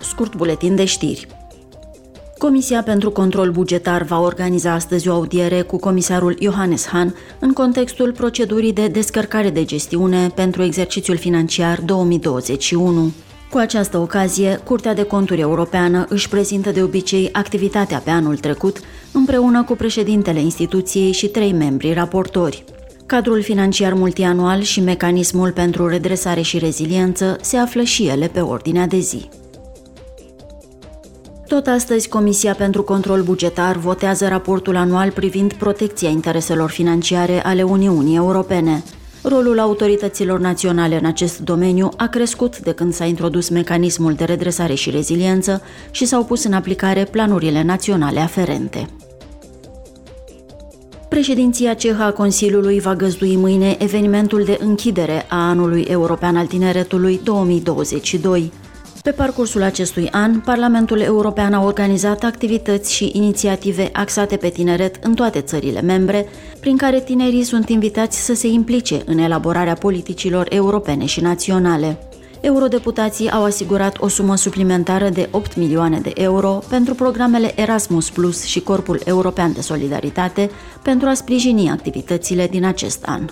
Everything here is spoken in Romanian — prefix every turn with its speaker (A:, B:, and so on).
A: Scurt buletin de știri. Comisia pentru control bugetar va organiza astăzi o audiere cu comisarul Johannes Hahn în contextul procedurii de descărcare de gestiune pentru exercițiul financiar 2021. Cu această ocazie, Curtea de Conturi Europeană își prezintă de obicei activitatea pe anul trecut, împreună cu președintele instituției și trei membri raportori. Cadrul financiar multianual și mecanismul pentru redresare și reziliență se află și ele pe ordinea de zi. Tot astăzi, Comisia pentru Control Bugetar votează raportul anual privind protecția intereselor financiare ale Uniunii Europene. Rolul autorităților naționale în acest domeniu a crescut de când s-a introdus mecanismul de redresare și reziliență și s-au pus în aplicare planurile naționale aferente. Președinția cehă a Consiliului va găzdui mâine evenimentul de închidere a anului european al tineretului 2022. Pe parcursul acestui an, Parlamentul European a organizat activități și inițiative axate pe tineret în toate țările membre, prin care tinerii sunt invitați să se implice în elaborarea politicilor europene și naționale. Eurodeputații au asigurat o sumă suplimentară de 8 milioane de euro pentru programele Erasmus Plus și Corpul European de Solidaritate pentru a sprijini activitățile din acest an.